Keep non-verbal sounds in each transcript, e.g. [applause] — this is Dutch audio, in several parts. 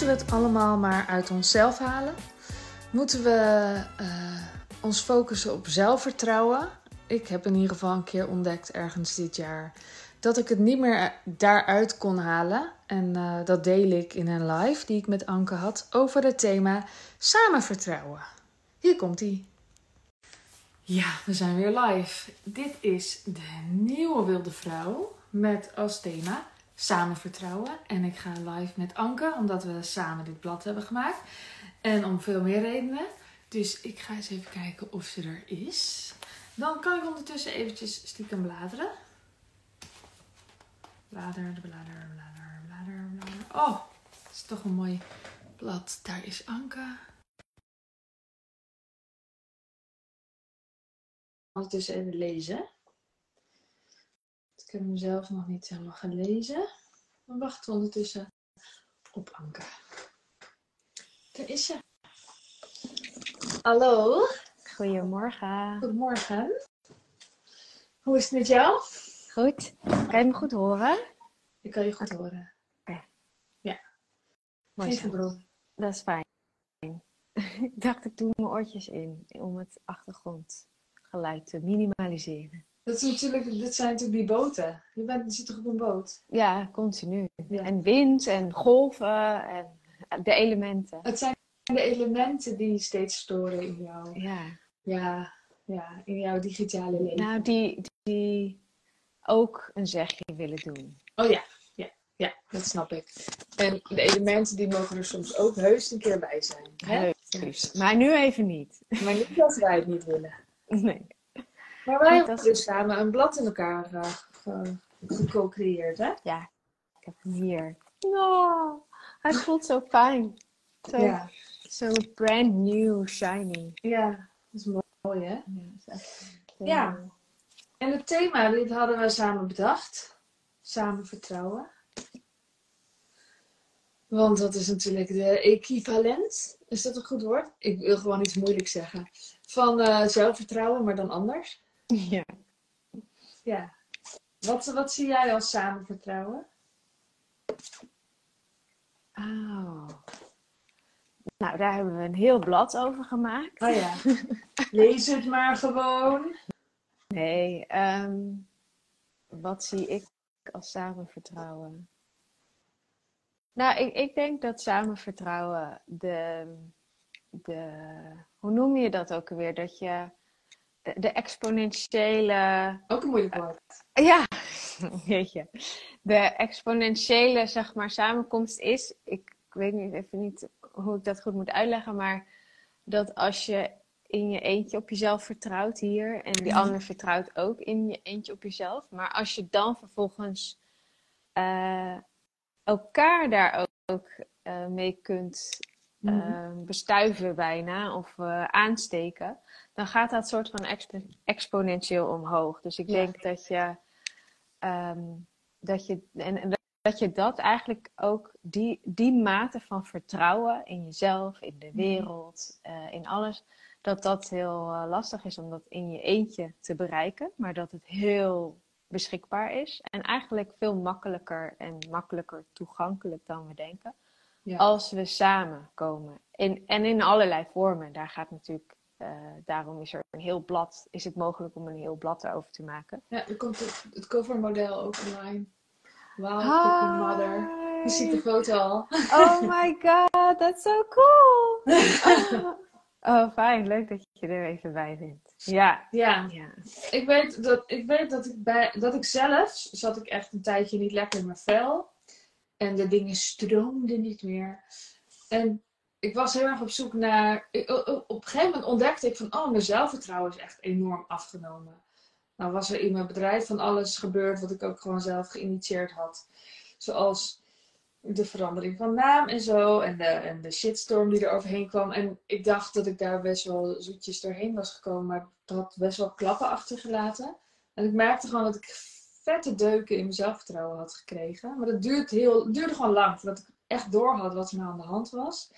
Moeten we het allemaal maar uit onszelf halen? Moeten we uh, ons focussen op zelfvertrouwen? Ik heb in ieder geval een keer ontdekt ergens dit jaar dat ik het niet meer daaruit kon halen. En uh, dat deel ik in een live die ik met Anke had over het thema samen vertrouwen. Hier komt ie. Ja, we zijn weer live. Dit is de nieuwe Wilde Vrouw met als thema samen vertrouwen. En ik ga live met Anke, omdat we samen dit blad hebben gemaakt. En om veel meer redenen. Dus ik ga eens even kijken of ze er is. Dan kan ik ondertussen eventjes stiekem bladeren. Blader, blader, blader, blader, blader. Oh, het is toch een mooi blad. Daar is Anke. Ondertussen even lezen. Ik heb hem zelf nog niet helemaal gelezen. Dan wachten we ondertussen op Anke. Daar is ze. Hallo. Goedemorgen. Goedemorgen. Hoe is het met jou? Goed. Kan je me goed horen? Ik kan je goed horen. Oké. Ja. Mooi Geen. Dat is fijn. [laughs] ik dacht ik doe mijn oortjes in om het achtergrondgeluid te minimaliseren. Dat, is natuurlijk, dit zijn natuurlijk die boten. Je, bent, je zit toch op een boot? Ja, continu. Ja. En wind en golven en de elementen. Het zijn de elementen die steeds storen in jou. Ja. Ja, ja in jouw digitale leven. Nou, die, die ook een zegje willen doen. Oh ja, ja, ja, dat snap ik. En de elementen die mogen er soms ook heus een keer bij zijn. Hè? Heus. Maar nu even niet. Maar niet als wij het niet willen. [laughs] Nee. Maar wij hebben dus samen een blad in elkaar uh, ge- geco-creëerd, hè? Ja, ik heb hem hier. Oh, hij voelt zo fijn. Zo, Ja. zo brand new, shiny. Ja, dat is mooi, hè? Ja, dat is echt, Ja. En het thema, dit hadden we samen bedacht. Samen vertrouwen. Want dat is natuurlijk de equivalent. Is dat een goed woord? Ik wil gewoon iets moeilijks zeggen. Van eh, zelfvertrouwen, maar dan anders. Ja. Ja. Wat, wat zie jij als samen vertrouwen? Oh. Nou, daar hebben we een heel blad over gemaakt. Oh ja. [laughs] Lees het maar gewoon. Nee, ehm, wat zie ik als samenvertrouwen? Nou, ik, ik denk dat samenvertrouwen de, de, hoe noem je dat ook alweer? Dat je de, exponentiële, Ook een moeilijk woord. ja, [laughs] weet je, de exponentiële, zeg maar, samenkomst is, ik, ik weet niet, even niet hoe ik dat goed moet uitleggen, maar dat als je in je eentje op jezelf vertrouwt hier en die Mhm. ander vertrouwt ook in je eentje op jezelf, maar als je dan vervolgens eh, elkaar daar ook, ook, eh, mee kunt eh, bestuiven bijna of eh, aansteken, dan gaat dat soort van expo- exponentieel omhoog. Dus ik Ja. denk dat je, ehm, dat je en, en dat je dat eigenlijk ook, die, die mate van vertrouwen in jezelf, in de wereld, eh, in alles, dat dat heel eh, lastig is om dat in je eentje te bereiken, maar dat het heel beschikbaar is en eigenlijk veel makkelijker en makkelijker toegankelijk dan we denken Ja. als we samenkomen. In, en in allerlei vormen. Daar gaat natuurlijk, eh, daarom is er een heel blad, is het mogelijk om een heel blad erover te maken. Ja, er komt het, het covermodel ook online. Wow, mother. Je ziet de foto al. Oh my god, that's so cool! Oh, [laughs] oh, fijn, leuk dat je er even bij bent. Ja, Ja, ja. ik weet dat ik, weet dat ik, bij, dat ik zelf zat ik echt een tijdje niet lekker in mijn vel. En de dingen stroomden niet meer. En ik was heel erg op zoek naar. op een gegeven moment ontdekte ik van, oh, mijn zelfvertrouwen is echt enorm afgenomen. Nou was er in mijn bedrijf van alles gebeurd wat ik ook gewoon zelf geïnitieerd had. Zoals de verandering van naam en zo. En de, en de shitstorm die er overheen kwam. En ik dacht dat ik daar best wel zoetjes doorheen was gekomen. Maar het had best wel klappen achtergelaten. En ik merkte gewoon dat ik vette deuken in mijn zelfvertrouwen had gekregen. Maar dat duurde, heel, duurde gewoon lang voordat ik echt door had wat er nou aan de hand was.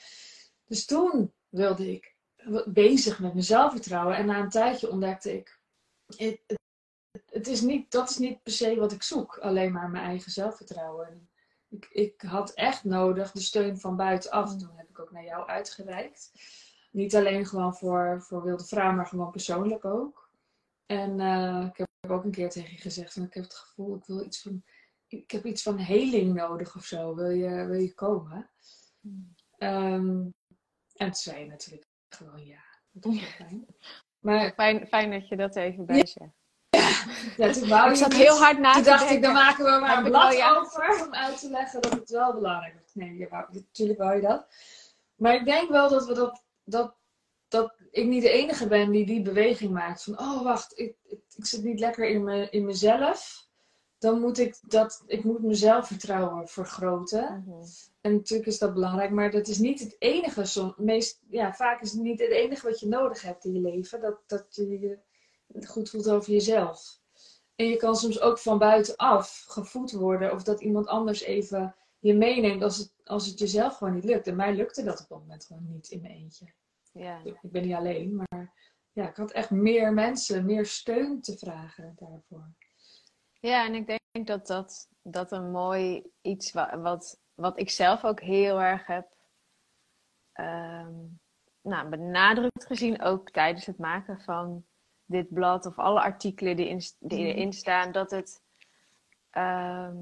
Dus toen wilde ik bezig met mijn zelfvertrouwen. En na een tijdje ontdekte ik. Het, het, is niet, dat is niet per se wat ik zoek. Alleen maar mijn eigen zelfvertrouwen. En Ik, ik had echt nodig de steun van buitenaf. Toen heb ik ook naar jou uitgereikt. Niet alleen gewoon voor, voor wilde vrouwen, maar gewoon persoonlijk ook. En uh, ik heb ook een keer tegen je gezegd, van, ik heb het gevoel, ik wil iets van, ik heb iets van heling nodig of zo. Wil je, wil je komen? Mm. Um, en toen zei natuurlijk gewoon ja. Dat is [laughs] fijn. Maar, fijn, fijn dat je dat even bij zegt. [laughs] Ja, toen wou ik zat heel hard na Toen dacht ik, dan maken we maar een blad over om uit te leggen dat het wel belangrijk is. Nee, je wou, natuurlijk wou je dat. Maar ik denk wel dat we dat, dat, dat ik niet de enige ben die die beweging maakt. Van, oh wacht, ik, ik, ik zit niet lekker in, me, in mezelf. Dan moet ik dat, ik moet mezelf vertrouwen vergroten. Mhm. En natuurlijk is dat belangrijk, maar dat is niet het enige. meest, ja, vaak is het niet het enige wat je nodig hebt in je leven. Dat, dat je je goed voelt over jezelf. En je kan soms ook van buitenaf gevoed worden of dat iemand anders even je meeneemt als het, als het jezelf gewoon niet lukt. En mij lukte dat op dat moment gewoon niet in mijn eentje. Ja. Ik ben niet alleen, maar ja, ik had echt meer mensen, meer steun te vragen daarvoor. Ja, en ik denk dat dat, dat een mooi iets wat, wat, wat ik zelf ook heel erg heb um, nou, benadrukt gezien, ook tijdens het maken van dit blad of alle artikelen die, in, die mhm. erin staan, dat het, ehm,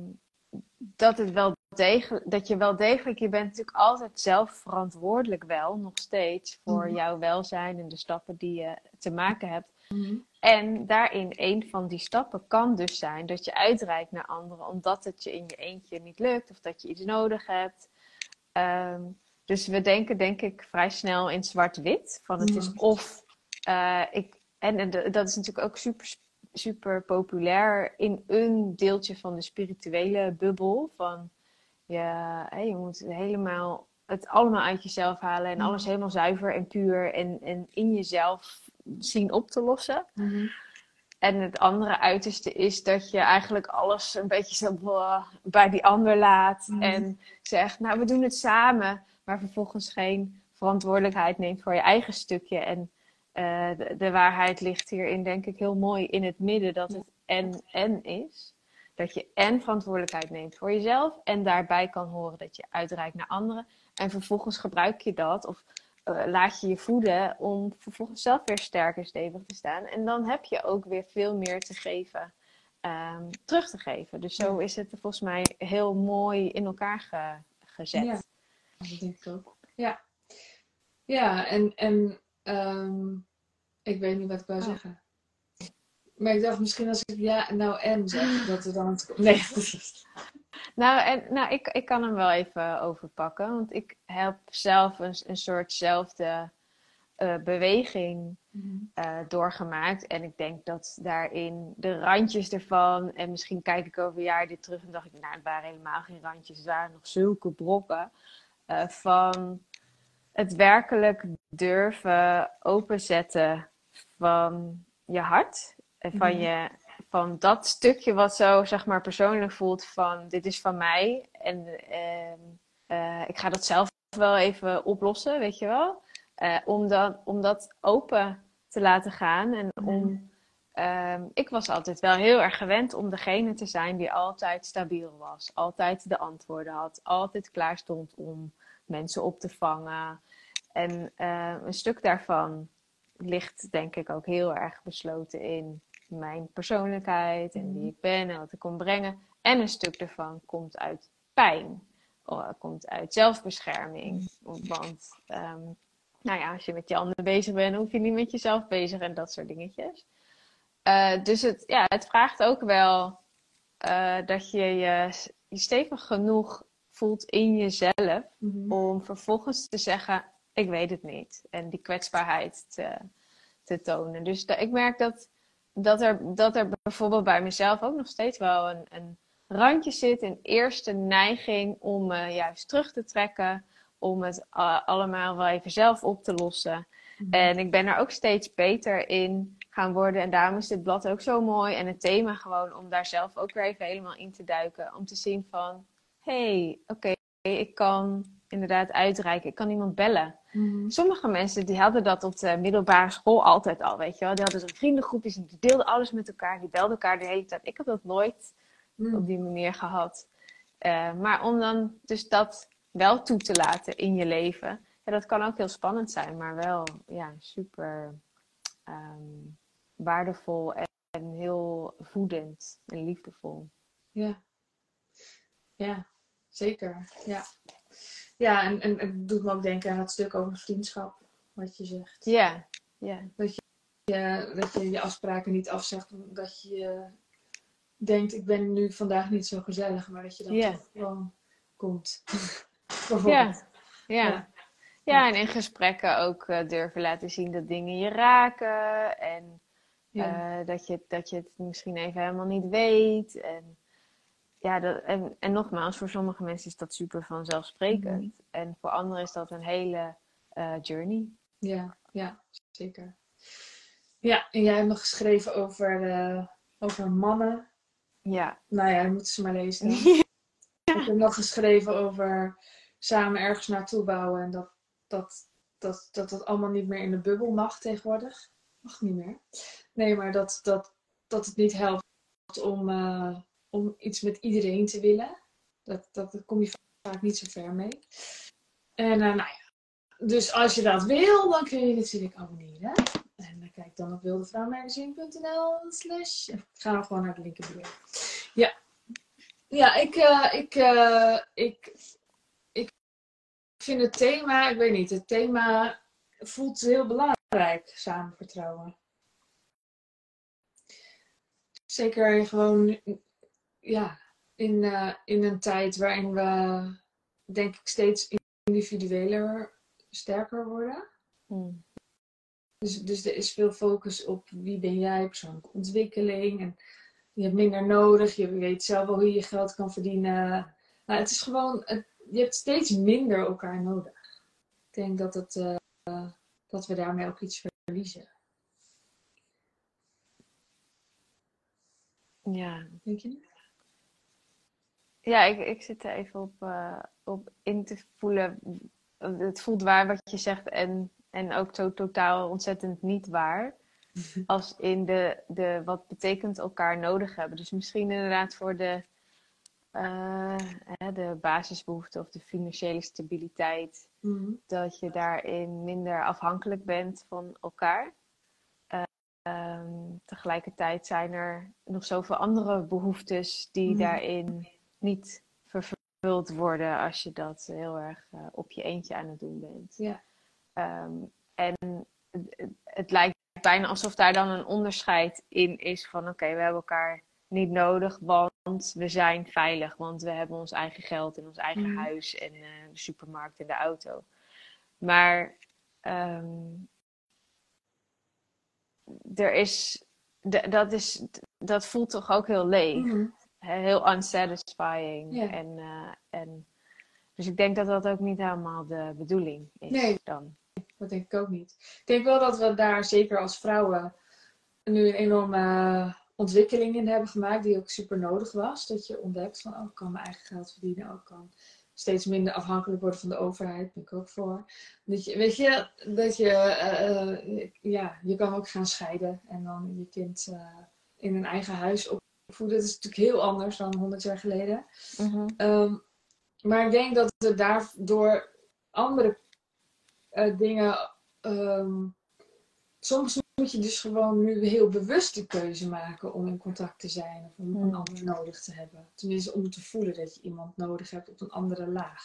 dat het wel degelijk, dat je wel degelijk, je bent natuurlijk altijd zelf verantwoordelijk wel, nog steeds, voor mhm. jouw welzijn en de stappen die je te maken hebt. Mhm. En daarin een van die stappen kan dus zijn dat je uitreikt naar anderen, omdat het je in je eentje niet lukt of dat je iets nodig hebt. Ehm, dus we denken, denk ik, vrij snel in zwart-wit. Van het is of uh, ik, en, dat is natuurlijk ook super, super populair in een deeltje van de spirituele bubbel. Van ja, je moet helemaal het allemaal uit jezelf halen en alles helemaal zuiver en puur en, en in jezelf zien op te lossen. Mhm. En het andere uiterste is dat je eigenlijk alles een beetje zo bij die ander laat. Mhm. En zegt, nou we doen het samen. Maar vervolgens geen verantwoordelijkheid neemt voor je eigen stukje. En uh, de, waarheid ligt hierin, denk ik, heel mooi in het midden dat het en en is. Dat je en verantwoordelijkheid neemt voor jezelf en daarbij kan horen dat je uitreikt naar anderen. En vervolgens gebruik je dat of uh, laat je je voeden om vervolgens zelf weer sterk en stevig te staan. En dan heb je ook weer veel meer te geven, um, terug te geven. Dus zo is het volgens mij heel mooi in elkaar ge gezet. Ja, dat denk ik ook. Ja, ja en, en Um, ik weet niet wat ik wou oh. zeggen. Maar ik dacht misschien als ik ja, nou en zeg, [laughs] dat er dan... Nee, [laughs] Nou, en, nou ik, ik kan hem wel even overpakken. Want ik heb zelf een, een soortzelfde uh, beweging uh, doorgemaakt. En ik denk dat daarin de randjes ervan... En misschien kijk ik over een jaar dit terug en dacht ik... Nou, het waren helemaal geen randjes. Het waren nog zulke brokken. Uh, van het werkelijk durven openzetten van je hart. En van, mhm. je, van dat stukje wat zo zeg maar persoonlijk voelt van dit is van mij. En uh, ik ga dat zelf wel even oplossen, weet je wel. Uh, om, dat, om dat open te laten gaan. En mhm. om, uh, ik was altijd wel heel erg gewend om degene te zijn die altijd stabiel was. Altijd de antwoorden had. Altijd klaar stond om mensen op te vangen. En uh, een stuk daarvan ligt denk ik ook heel erg besloten in mijn persoonlijkheid en wie mhm. ik ben en wat ik kon brengen. En een stuk daarvan komt uit pijn. Of komt uit zelfbescherming. Mhm. Want um, nou ja, als je met je anderen bezig bent, hoef je niet met jezelf bezig en dat soort dingetjes. Uh, dus het, ja, het vraagt ook wel uh, dat je je, je stevig genoeg voelt in jezelf mm om vervolgens te zeggen: ik weet het niet. En die kwetsbaarheid te, te tonen. Dus ik merk dat, dat, er, dat er bijvoorbeeld bij mezelf ook nog steeds wel een, een randje zit. Een eerste neiging om me juist terug te trekken. Om het allemaal wel even zelf op te lossen. Mhm. En ik ben er ook steeds beter in gaan worden. En daarom is dit blad ook zo mooi. En het thema gewoon om daar zelf ook weer even helemaal in te duiken. Om te zien van, hey, oké, ik kan inderdaad uitreiken. Ik kan iemand bellen. Mhm. Sommige mensen die hadden dat op de middelbare school altijd al, weet je wel. Die hadden zo'n vriendengroepjes en die deelden alles met elkaar. Die belden elkaar de hele tijd. Ik heb dat nooit mhm. op die manier gehad. Eh, maar om dan dus dat wel toe te laten in je leven, ja, dat kan ook heel spannend zijn, maar wel ja, super ehm, waardevol en, en heel voedend en liefdevol. Ja, ja zeker. Ja, ja en, en het doet me ook denken aan het stuk over vriendschap, wat je zegt. Ja, ja. Dat je, je dat je je afspraken niet afzegt, omdat je denkt, ik ben nu vandaag niet zo gezellig, maar dat je dan toch gewoon komt. [laughs] Ja, Bijvoorbeeld. ja. Ja. Ja, en in gesprekken ook eh, durven laten zien dat dingen je raken. En Ja. eh, dat, je, dat je het misschien even helemaal niet weet. En, ja, dat, en, en nogmaals, voor sommige mensen is dat super vanzelfsprekend. Mhm. En voor anderen is dat een hele eh, journey. Ja, ja, zeker. Ja, en jij hebt nog geschreven over, eh, over mannen. Ja. Nou ja, moeten ze maar lezen. [laughs] Ik heb nog geschreven over samen ergens naartoe bouwen en dat dat, dat, dat dat allemaal niet meer in de bubbel mag tegenwoordig. Mag niet meer. Nee, maar dat, dat, dat het niet helpt om, eh, om iets met iedereen te willen. Dat, dat, kom je vaak niet zo ver mee. En eh, nou ja, dus als je dat wil, dan kun je natuurlijk abonneren. En dan kijk dan op wildevrouwmagazine.nl slash... Ik ga gewoon naar de linkerbuur. Ja. Ja, ik, eh, ik, eh, ik, ik vind het thema, ik weet niet, het thema voelt heel belangrijk, samen vertrouwen. Zeker gewoon, ja, in, eh, in een tijd waarin we, denk ik, steeds individueler, sterker worden. Hmm. Dus, dus er is veel focus op wie ben jij, persoonlijke ontwikkeling. En je hebt minder nodig, je weet zelf wel hoe je geld kan verdienen. Nou, het is gewoon, het- je hebt steeds minder elkaar nodig. Ik denk dat, het, eh, dat we daarmee ook iets verliezen. Ja. Denk je niet? Ja, ik, ik zit er even op, eh, op in te voelen. Het voelt waar wat je zegt en, en ook zo totaal ontzettend niet waar. [laughs] Als in de, de wat betekent elkaar nodig hebben. Dus misschien inderdaad voor de, eh, de basisbehoeften of de financiële stabiliteit. Mhm. Dat je daarin minder afhankelijk bent van elkaar. Eh, ehm, tegelijkertijd zijn er nog zoveel andere behoeftes die Mhm. daarin niet vervuld worden als je dat heel erg eh, op je eentje aan het doen bent. Ja. Ehm, en het, lijkt bijna alsof daar dan een onderscheid in is van oké, we hebben elkaar niet nodig, want we zijn veilig, want we hebben ons eigen geld en ons eigen Mhm. huis en eh, de supermarkt en de auto. Maar ehm, er is, dat, is, dat voelt toch ook heel leeg Mhm. Heel unsatisfying. Ja. En, eh, en, dus ik denk dat dat ook niet helemaal de bedoeling is Nee. dan. Dat denk ik ook niet. Ik denk wel dat we daar zeker als vrouwen nu een enorme ontwikkeling in hebben gemaakt, die ook super nodig was. Dat je ontdekt van, oh, ik kan mijn eigen geld verdienen, ook kan steeds minder afhankelijk worden van de overheid, ben ik ook voor. Dat je, weet je, dat je, eh, eh, ja, je kan ook gaan scheiden en dan je kind in een eigen huis opvoeden. Dat is natuurlijk heel anders dan 100 jaar geleden. Ehm, maar ik denk dat er daardoor andere eh, dingen. ehm, soms moet je dus gewoon nu heel bewust de keuze maken om in contact te zijn of om een Hmm. ander nodig te hebben. Tenminste, om te voelen dat je iemand nodig hebt op een andere laag.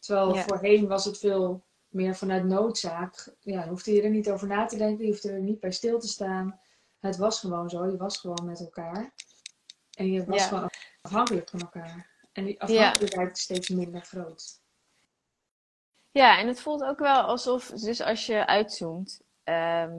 Terwijl Ja. voorheen was het veel meer vanuit noodzaak. Ja, je hoefde je er niet over na te denken, je hoefde er niet bij stil te staan. Het was gewoon zo, je was gewoon met elkaar. En je was Ja. gewoon afhankelijk van elkaar. En die afhankelijkheid is steeds minder groot. Ja, en het voelt ook wel alsof, dus als je uitzoomt ehm,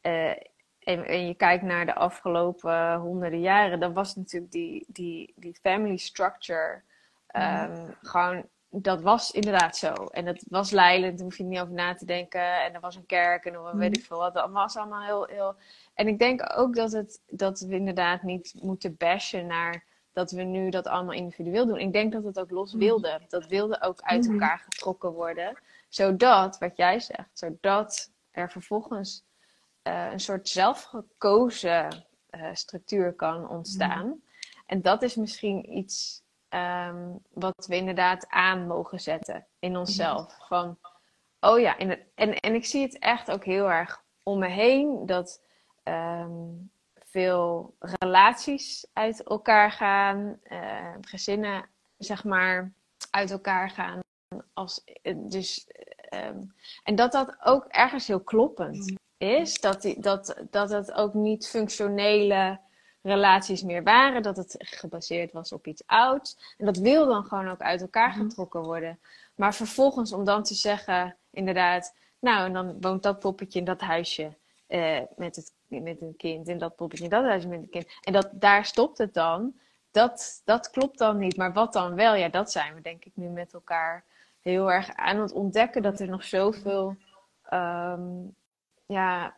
eh, en, en je kijkt naar de afgelopen honderden jaren, dan was natuurlijk die, die, die family structure ehm, gewoon, dat was inderdaad zo. En dat was leidend, daar hoef je niet over na te denken. En er was een kerk en dan weet ik veel wat. Dat was allemaal heel, heel... En ik denk ook dat, het, dat we inderdaad niet moeten bashen naar dat we nu dat allemaal individueel doen. Ik denk dat het ook los Mhm. wilde. Dat wilde ook uit Mhm. elkaar getrokken worden. Zodat, wat jij zegt, zodat er vervolgens eh, een soort zelfgekozen eh, structuur kan ontstaan. En dat is misschien iets ehm, wat we inderdaad aan mogen zetten in onszelf. Van, oh ja, en, en, en ik zie het echt ook heel erg om me heen dat ehm, veel relaties uit elkaar gaan, uh, gezinnen zeg maar uit elkaar gaan. Als, dus, ehm, en dat dat ook ergens heel kloppend is. Dat, die, dat, dat het ook niet functionele relaties meer waren. Dat het gebaseerd was op iets ouds. En dat wil dan gewoon ook uit elkaar mhm. getrokken worden. Maar vervolgens om dan te zeggen, inderdaad, nou en dan woont dat poppetje in dat huisje uh, met, het, met een kind. En dat poppetje in dat huisje met een kind. En dat, daar stopt het dan. Dat, dat klopt dan niet. Maar wat dan wel? Ja, dat zijn we denk ik nu met elkaar heel erg aan het ontdekken. Dat er nog zoveel um, ja,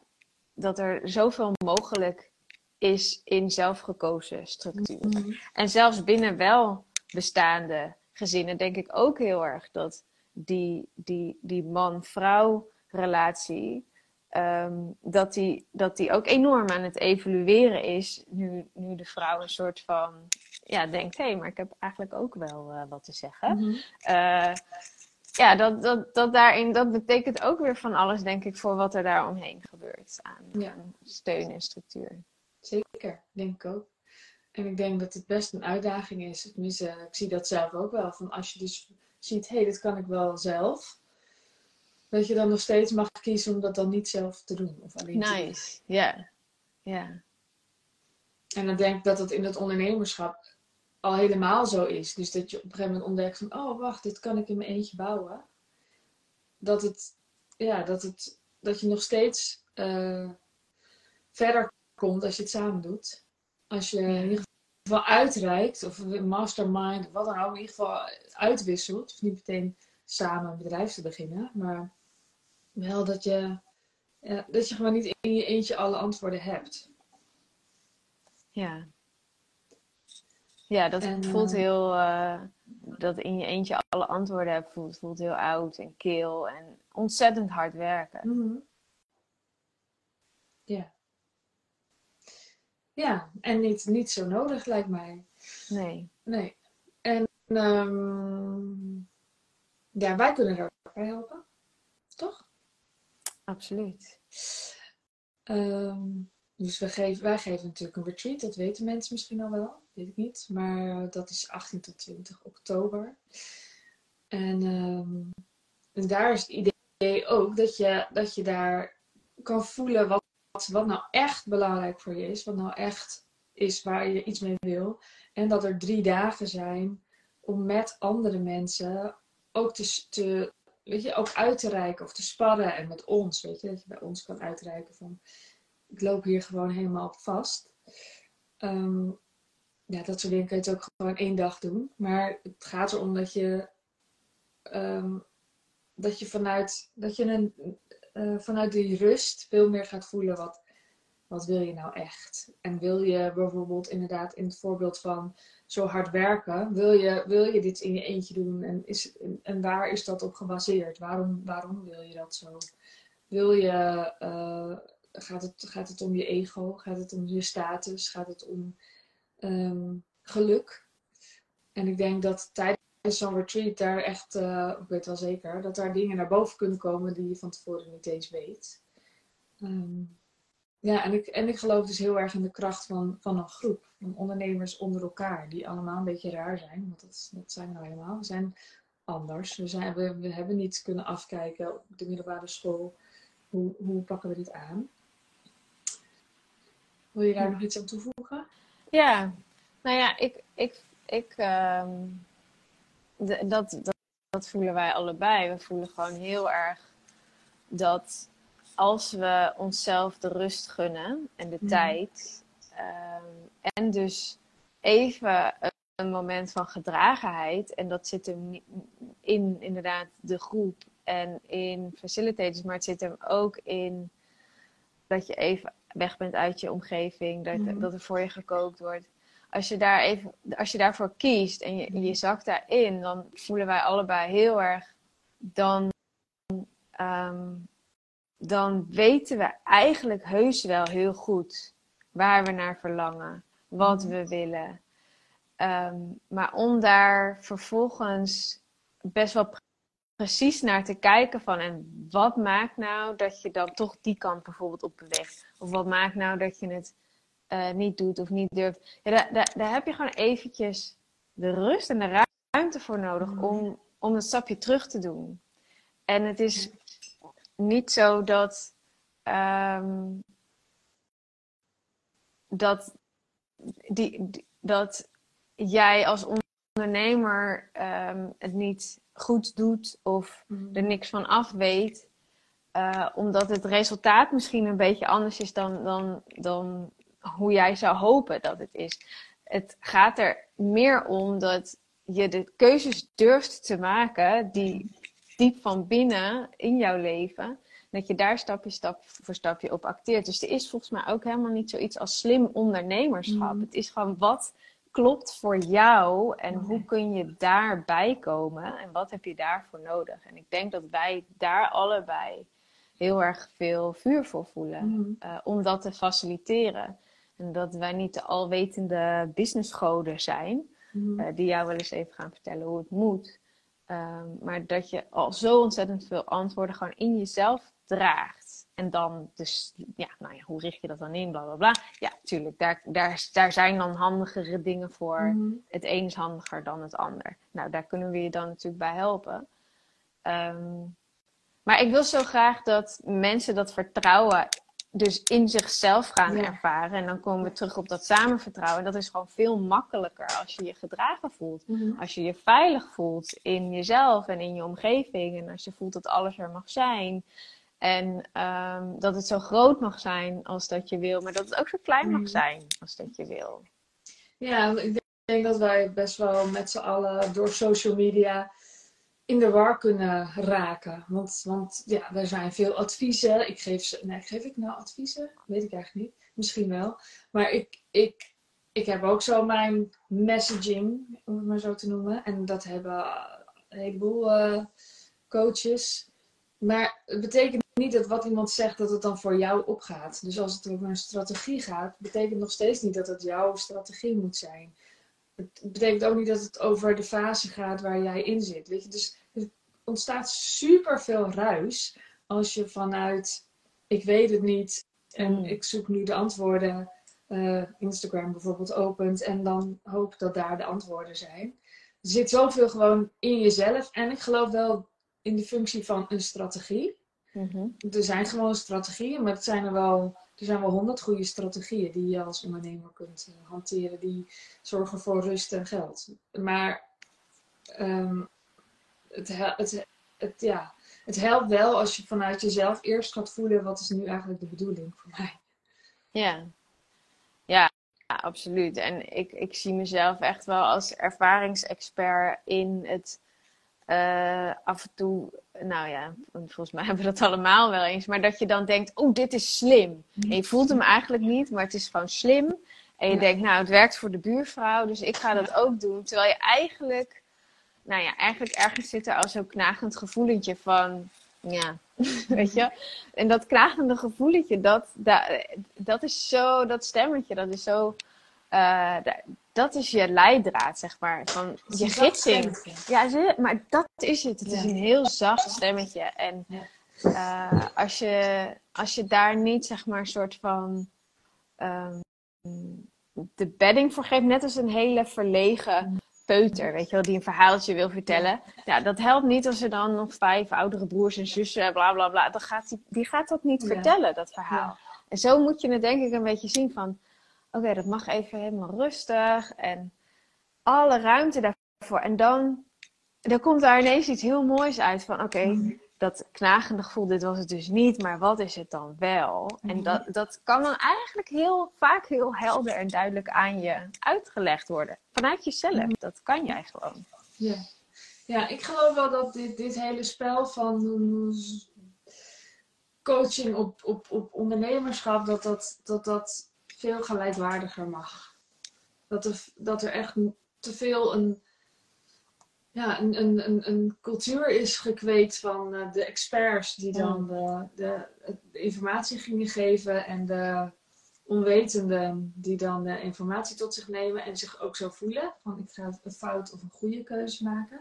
dat er zoveel mogelijk is in zelfgekozen structuren. Mhm. En zelfs binnen wel bestaande gezinnen denk ik ook heel erg dat die, die, die man-vrouw relatie, ehm, dat, die, dat die ook enorm aan het evolueren is. Nu, nu de vrouw een soort van, ja, denkt, hé, hey, maar ik heb eigenlijk ook wel uh, wat te zeggen. Mm ja, dat, dat, dat, daarin, dat betekent ook weer van alles, denk ik, voor wat er daar omheen gebeurt aan, steun en structuur. Zeker, denk ik ook. En ik denk dat het best een uitdaging is. Tenminste, ik zie dat zelf ook wel. Van als je dus ziet, hé, hey, dit kan ik wel zelf. Dat je dan nog steeds mag kiezen om dat dan niet zelf te doen. Of alleen nice, ja. ja. En dan denk ik dat het in het ondernemerschap al helemaal zo is. Dus dat je op een gegeven moment ontdekt van, oh wacht, dit kan ik in mijn eentje bouwen. Dat het, ja, dat het, dat je nog steeds uh, verder komt als je het samen doet. Als je in ieder geval uitreikt, of mastermind, wat dan ook, in ieder geval uitwisselt. Of niet meteen samen een bedrijf te beginnen, maar wel dat je, ja, dat je gewoon niet in je eentje alle antwoorden hebt. Ja, ja, dat voelt eh, heel. Uh, dat in je eentje alle antwoorden hebt, voelt, voelt heel oud en keel en ontzettend hard werken. Mhm. Ja. Ja, en niet, niet zo nodig lijkt mij. Nee. Nee. En um, ja, wij kunnen er ook bij helpen. Toch? Absoluut. Um, dus we geven, wij geven natuurlijk een retreat, dat weten mensen misschien al wel weet ik niet. Maar dat is 18 tot 20 oktober. En, um, en daar is het idee ook dat je, dat je daar kan voelen wat, wat nou echt belangrijk voor je is. Wat nou echt is waar je iets mee wil. En dat er drie dagen zijn om met andere mensen ook te, weet je, ook uit te reiken of te sparren. En met ons, weet je, dat je bij ons kan uitreiken van ik loop hier gewoon helemaal op vast. Um, ja, dat soort dingen kun je het ook gewoon één dag doen. Maar het gaat erom dat je, ehm, dat je vanuit, dat je een, uh, vanuit die rust veel meer gaat voelen wat, wat wil je nou echt. En wil je bijvoorbeeld inderdaad in het voorbeeld van zo hard werken, wil je, wil je dit in je eentje doen? En, is, en waar is dat op gebaseerd? Waarom, waarom wil je dat zo? Wil je, uh, gaat, het, gaat het om je ego? Gaat het om je status? Gaat het om Ehm, geluk. En ik denk dat tijdens zo'n retreat daar echt, uh, ik weet wel zeker, dat daar dingen naar boven kunnen komen die je van tevoren niet eens weet. Ehm, ja, en ik, en ik geloof dus heel erg in de kracht van, van een groep, van ondernemers onder elkaar, die allemaal een beetje raar zijn, want dat, dat zijn we nou helemaal. We zijn anders. We, zijn, we, we hebben niet kunnen afkijken op de middelbare school. Hoe, hoe pakken we dit aan? Wil je daar nog iets aan toevoegen? Ja, nou ja, ik, ik, ik ehm, dat, dat, dat voelen wij allebei. We voelen gewoon heel erg dat als we onszelf de rust gunnen en de mhm. tijd, ehm, en dus even een moment van gedragenheid, en dat zit hem in inderdaad de groep en in facilitators, maar het zit hem ook in dat je even weg bent uit je omgeving, dat, mhm. dat er voor je gekookt wordt. Als je, daar even, als je daarvoor kiest en je, je zakt daarin, dan voelen wij allebei heel erg. Dan, ehm, dan weten we eigenlijk heus wel heel goed waar we naar verlangen, wat mhm. we willen. Ehm, maar om daar vervolgens best wel precies naar te kijken van en wat maakt nou dat je dan toch die kant bijvoorbeeld op beweegt? Of wat maakt nou dat je het uh, niet doet of niet durft? Ja, daar, daar, daar, heb je gewoon eventjes de rust en de ruimte voor nodig mm. om, om dat stapje terug te doen. En het is niet zo dat, um, dat, die, dat jij als ondernemer um, het niet goed doet of mm. er niks van af weet. Uh, omdat het resultaat misschien een beetje anders is dan, dan, dan hoe jij zou hopen dat het is. Het gaat er meer om dat je de keuzes durft te maken die diep van binnen in jouw leven. Dat je daar stapje stap voor stapje op acteert. Dus er is volgens mij ook helemaal niet zoiets als slim ondernemerschap. Mm. Het is gewoon wat klopt voor jou en hoe kun je daarbij komen en wat heb je daarvoor nodig. En ik denk dat wij daar allebei heel erg veel vuur voor voelen mm. uh, om dat te faciliteren. En dat wij niet de alwetende businessgoden zijn, mm. uh, die jou wel eens even gaan vertellen hoe het moet. Um, maar dat je al zo ontzettend veel antwoorden gewoon in jezelf draagt. En dan dus, ja, nou ja, hoe richt je dat dan in, bla bla bla. Ja, tuurlijk, daar, daar, daar zijn dan handigere dingen voor. Mhm. Het een is handiger dan het ander. Nou, daar kunnen we je dan natuurlijk bij helpen. Ehm, maar ik wil zo graag dat mensen dat vertrouwen dus in zichzelf gaan ervaren. En dan komen we terug op dat samenvertrouwen. En dat is gewoon veel makkelijker als je je gedragen voelt. Mhm. Als je je veilig voelt in jezelf en in je omgeving. En als je voelt dat alles er mag zijn. En um, dat het zo groot mag zijn als dat je wil, maar dat het ook zo klein mag mm. zijn als dat je wil. Ja, ik denk dat wij best wel met z'n allen door social media in de war kunnen raken. Want, want ja, er zijn veel adviezen. Ik geef ze, nee, geef ik nou adviezen? Weet ik eigenlijk niet. Misschien wel. Maar ik, ik, ik heb ook zo mijn messaging, om het maar zo te noemen. En dat hebben een heleboel uh, coaches. Maar het betekent niet dat wat iemand zegt, dat het dan voor jou opgaat. Dus als het over een strategie gaat, betekent nog steeds niet dat het jouw strategie moet zijn. Het betekent ook niet dat het over de fase gaat waar jij in zit. Weet je? Dus er ontstaat super veel ruis als je vanuit ik weet het niet en hmm. ik zoek nu de antwoorden. Uh, Instagram bijvoorbeeld opent en dan hoop dat daar de antwoorden zijn. Er zit zoveel gewoon in jezelf. En ik geloof wel in de functie van een strategie. Mhm. Er zijn gewoon strategieën, maar het zijn er wel, er zijn wel honderd goede strategieën die je als ondernemer kunt uh, hanteren, die zorgen voor rust en geld. Maar um, het, het, het, ja, het helpt wel als je vanuit jezelf eerst gaat voelen wat is nu eigenlijk de bedoeling voor mij. Ja, ja, absoluut. En ik, ik zie mezelf echt wel als ervaringsexpert in het uh, af en toe, nou ja, volgens mij [laughs] hebben we dat allemaal wel eens, maar dat je dan denkt, oh, dit is slim. En je voelt hem eigenlijk niet, maar het is gewoon slim. En je denkt, nou, het werkt voor de buurvrouw, dus ik ga dat ook doen. Terwijl je eigenlijk, nou ja, eigenlijk ergens zit er al zo'n knagend gevoelentje van, ja, [laughs] weet je. En dat knagende gevoelentje, dat, dat, dat is zo, dat stemmetje, dat is zo uh, dat is je leidraad, zeg maar. Van je gidsing. Ja, maar dat is het. Het is een heel zacht stemmetje. En uh, als, je, als je daar niet, zeg maar, een soort van. Um, de bedding voor geeft, net als een hele verlegen peuter, weet je wel, die een verhaaltje wil vertellen. Ja, dat helpt niet als er dan nog vijf oudere broers en zussen, bla bla bla. Dan gaat die, die gaat dat niet vertellen, dat verhaal. En zo moet je het denk ik een beetje zien van oké, dat mag even helemaal rustig en alle ruimte daarvoor. En dan, dan komt daar ineens iets heel moois uit van oké, mhm. dat knagende gevoel, dit was het dus niet, maar wat is het dan wel? En mhm. dat, dat kan dan eigenlijk heel vaak heel helder en duidelijk aan je uitgelegd worden. Vanuit jezelf, mhm. dat kan jij gewoon. Ja. ja, ik geloof wel dat dit, dit hele spel van coaching op, op, op ondernemerschap, dat dat, dat, dat veel gelijkwaardiger mag. Dat er, dat er echt te veel een, ja, een, een, een, een cultuur is gekweekt van uh, de experts die dan de, de, de, informatie gingen geven en de onwetenden die dan uh, informatie tot zich nemen en zich ook zo voelen. Van ik ga een fout of een goede keuze maken.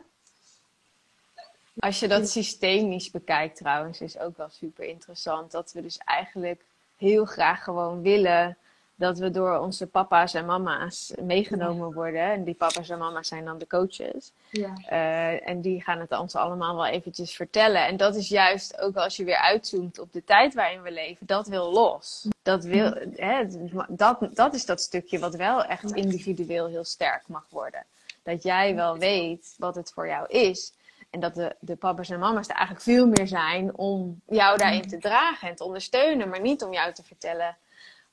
Als je dat systemisch bekijkt trouwens, is ook wel super interessant. Dat we dus eigenlijk heel graag gewoon willen dat we door onze papa's en mama's meegenomen worden. En die papa's en mama's zijn dan de coaches. Ja. Uh, en die gaan het ons allemaal wel eventjes vertellen. En dat is juist ook als je weer uitzoomt op de tijd waarin we leven, dat wil los. Dat, wil, hè, dat, dat is dat stukje wat wel echt individueel heel sterk mag worden. Dat jij wel weet wat het voor jou is. En dat de, de papa's en mama's er eigenlijk veel meer zijn om jou daarin te dragen en te ondersteunen, maar niet om jou te vertellen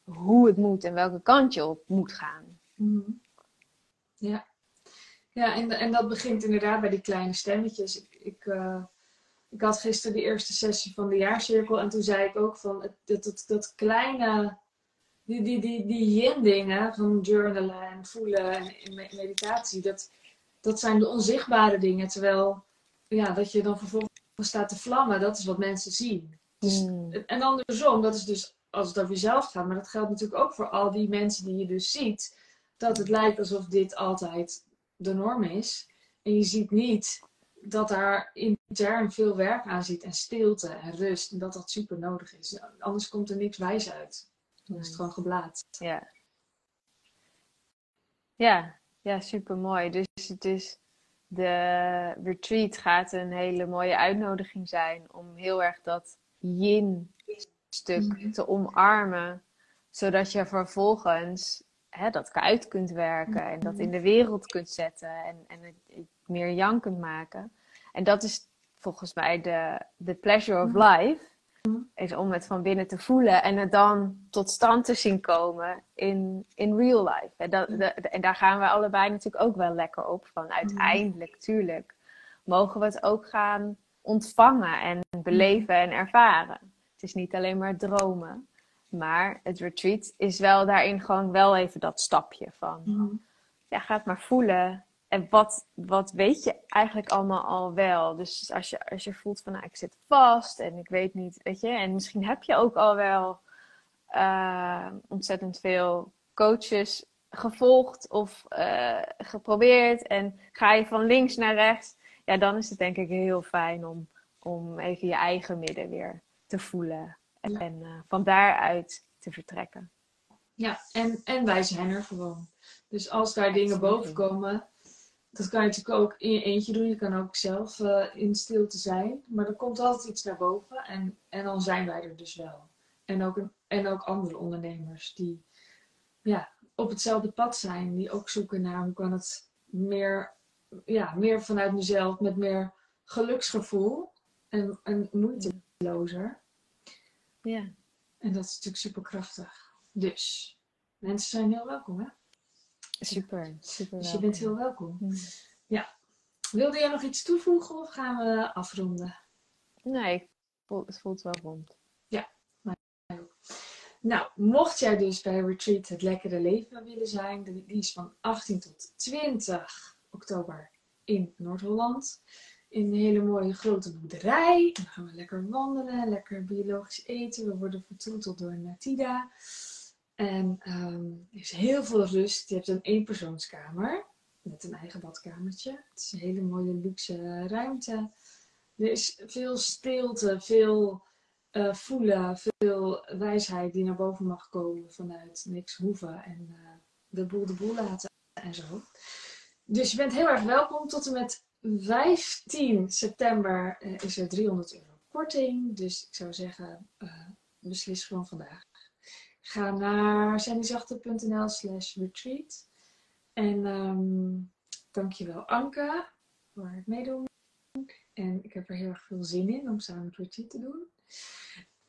hoe het moet en welke kant je op moet gaan. Mm. Ja, ja en, en dat begint inderdaad bij die kleine stemmetjes. Ik, ik, uh, ik had gisteren de eerste sessie van de jaarcirkel en toen zei ik ook van het, dat, dat, dat kleine, die, die, die, die yin-dingen van journalen en voelen en meditatie, dat, dat zijn de onzichtbare dingen. Terwijl ja, dat je dan vervolgens staat te vlammen, dat is wat mensen zien. Dus, Mm. En andersom, dat is dus als het over jezelf gaat, maar dat geldt natuurlijk ook voor al die mensen die je dus ziet, dat het lijkt alsof dit altijd de norm is. En je ziet niet dat daar intern veel werk aan zit en stilte en rust en dat dat super nodig is. Anders komt er niks wijs uit. Dan is het gewoon geblaad. Ja. Ja, ja super mooi. Dus het is de retreat gaat een hele mooie uitnodiging zijn om heel erg dat yin stuk Mhm. te omarmen, zodat je vervolgens hè, dat uit kunt werken en dat in de wereld kunt zetten en, en het, het meer yang kunt maken. En dat is volgens mij de, de pleasure of life, is om het van binnen te voelen en het dan tot stand te zien komen in, in real life. En, dat, de- en daar gaan we allebei natuurlijk ook wel lekker op van. Uiteindelijk, tuurlijk, mogen we het ook gaan ontvangen en beleven en ervaren. Het is niet alleen maar dromen. Maar het retreat is wel daarin gewoon wel even dat stapje van Mhm. ja, ga het maar voelen. En wat, wat weet je eigenlijk allemaal al wel? Dus als je, als je voelt van, nou, ik zit vast en ik weet niet, weet je. En misschien heb je ook al wel eh, ontzettend veel coaches gevolgd of eh, geprobeerd. En ga je van links naar rechts, ja, dan is het denk ik heel fijn om, om even je eigen midden weer te voelen. En, eh, van daaruit te vertrekken. Ja, en, en wij zijn er gewoon. Dus als daar dingen boven komen, dat kan je natuurlijk ook in je eentje doen. Je kan ook zelf eh, in stilte zijn. Maar er komt altijd iets naar boven en, en dan zijn wij er dus wel. En ook, een, en ook andere ondernemers die ja, op hetzelfde pad zijn. Die ook zoeken naar hoe kan het meer, ja, meer vanuit mezelf met meer geluksgevoel en, en moeitelozer. Ja. En dat is natuurlijk super krachtig. Dus mensen zijn heel welkom, hè? Super, super. Dus je bent heel welkom. Hmm. Wilde jij nog iets toevoegen of gaan we afronden? Nee, het voelt wel rond. Nou, mocht jij dus bij Retreat het lekkere leven willen zijn, die is van 18 tot 20 oktober in Noord-Holland. In een hele mooie grote boerderij. Dan gaan we lekker wandelen, lekker biologisch eten. We worden vertroeteld door Natida. En ehm, er is heel veel rust. Je hebt een eenpersoonskamer met een eigen badkamertje. Het is een hele mooie luxe ruimte. Er is veel stilte, veel eh, voelen, veel wijsheid die naar boven mag komen vanuit niks hoeven en eh, de boel de boel laten en zo. Dus je bent heel erg welkom. Tot en met 15 september eh, is er 300 euro korting. Dus ik zou zeggen, eh, beslis gewoon vandaag. Ga naar sandyzachte.nl slash retreat. En ehm dankjewel Anke voor het meedoen. En ik heb er heel erg veel zin in om samen het retreat te doen.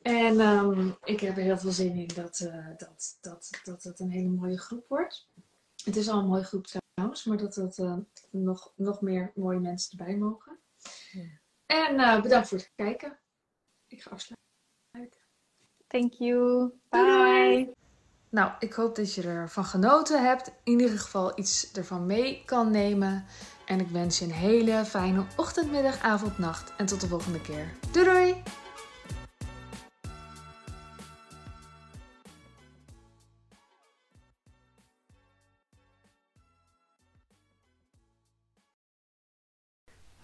En ehm, ik heb er heel veel zin in dat, eh, dat, dat, dat het een hele mooie groep wordt. Het is al een mooie groep trouwens, maar dat er eh, nog, nog meer mooie mensen erbij mogen. Ja. En eh, bedankt voor het kijken. Ik ga afsluiten. Thank you. Doei. Bye. Nou, ik hoop dat je ervan genoten hebt. In ieder geval iets ervan mee kan nemen. En ik wens je een hele fijne ochtend, middag, avond, nacht. En tot de volgende keer. Doei doei!